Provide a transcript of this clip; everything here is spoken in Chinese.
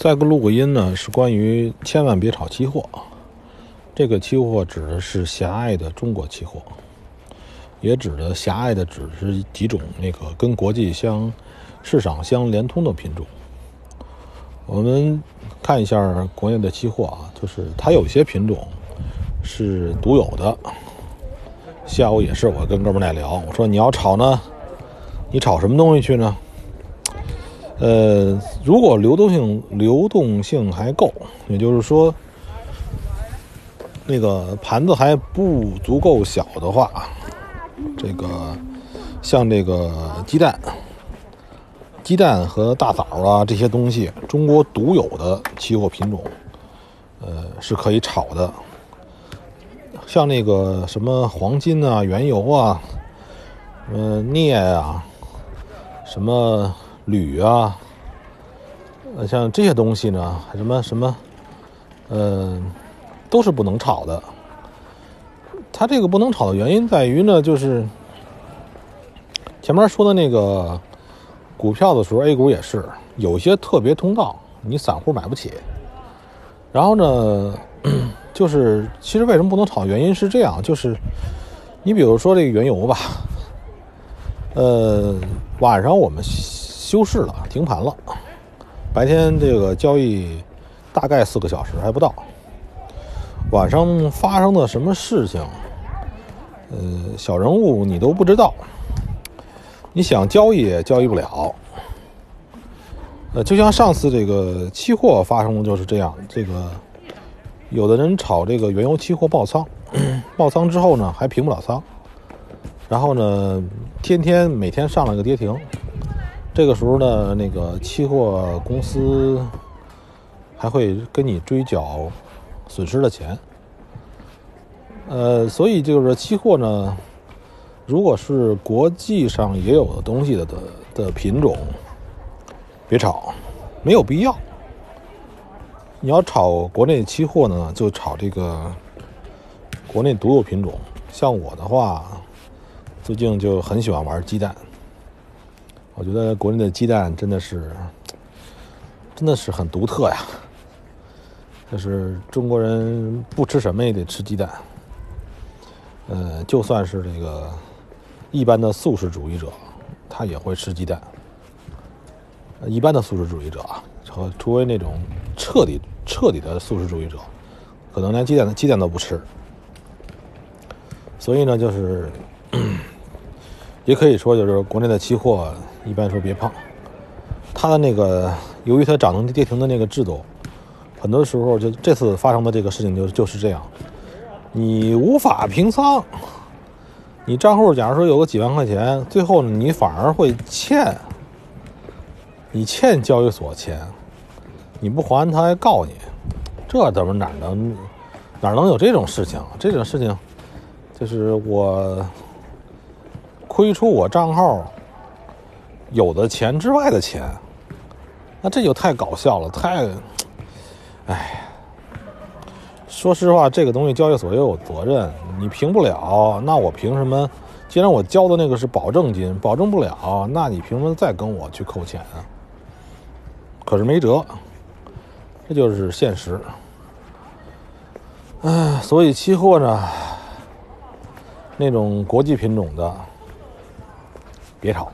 再个录个音呢，是关于千万别炒期货。这个期货指的是狭隘的中国期货，也指的狭隘的只是几种那个跟国际相市场相连通的品种。我们看一下国内的期货啊，就是它有些品种是独有的。下午也是，我跟哥们儿在聊，我说你要炒呢，你炒什么东西去呢？呃，如果流动性流动性还够，也就是说，那个盘子还不足够小的话，这个像这个鸡蛋、鸡蛋和大枣啊这些东西，中国独有的期货品种，呃，是可以炒的。像那个什么黄金啊、原油啊、呃镍啊、什么。铝啊，呃，像这些东西呢，什么什么，呃，都是不能炒的。它这个不能炒的原因在于呢，就是前面说的那个股票的时候，A 股也是有些特别通道，你散户买不起。然后呢，就是其实为什么不能炒？原因是这样，就是你比如说这个原油吧，呃，晚上我们。休市了，停盘了。白天这个交易大概四个小时还不到。晚上发生的什么事情，呃，小人物你都不知道。你想交易也交易不了。呃，就像上次这个期货发生就是这样。这个有的人炒这个原油期货爆仓，爆仓之后呢还平不了仓，然后呢天天每天上了个跌停。这个时候呢，那个期货公司还会跟你追缴损失的钱。呃，所以就是期货呢，如果是国际上也有的东西的的的品种，别炒，没有必要。你要炒国内期货呢，就炒这个国内独有品种。像我的话，最近就很喜欢玩鸡蛋。我觉得国内的鸡蛋真的是，真的是很独特呀。就是中国人不吃什么也得吃鸡蛋。呃，就算是这个一般的素食主义者，他也会吃鸡蛋。一般的素食主义者啊，除除非那种彻底彻底的素食主义者，可能连鸡蛋鸡蛋都不吃。所以呢，就是。也可以说，就是国内的期货一般说别碰。它的那个，由于它涨停跌停的那个制度，很多时候就这次发生的这个事情就就是这样，你无法平仓。你账户假如说有个几万块钱，最后你反而会欠，你欠交易所钱，你不还他还告你，这怎么哪能哪能有这种事情？这种事情就是我。推出我账号有的钱之外的钱，那这就太搞笑了，太，哎，说实话，这个东西交易所也有责任，你评不了，那我凭什么？既然我交的那个是保证金，保证不了，那你凭什么再跟我去扣钱啊？可是没辙，这就是现实。哎，所以期货呢，那种国际品种的。别吵。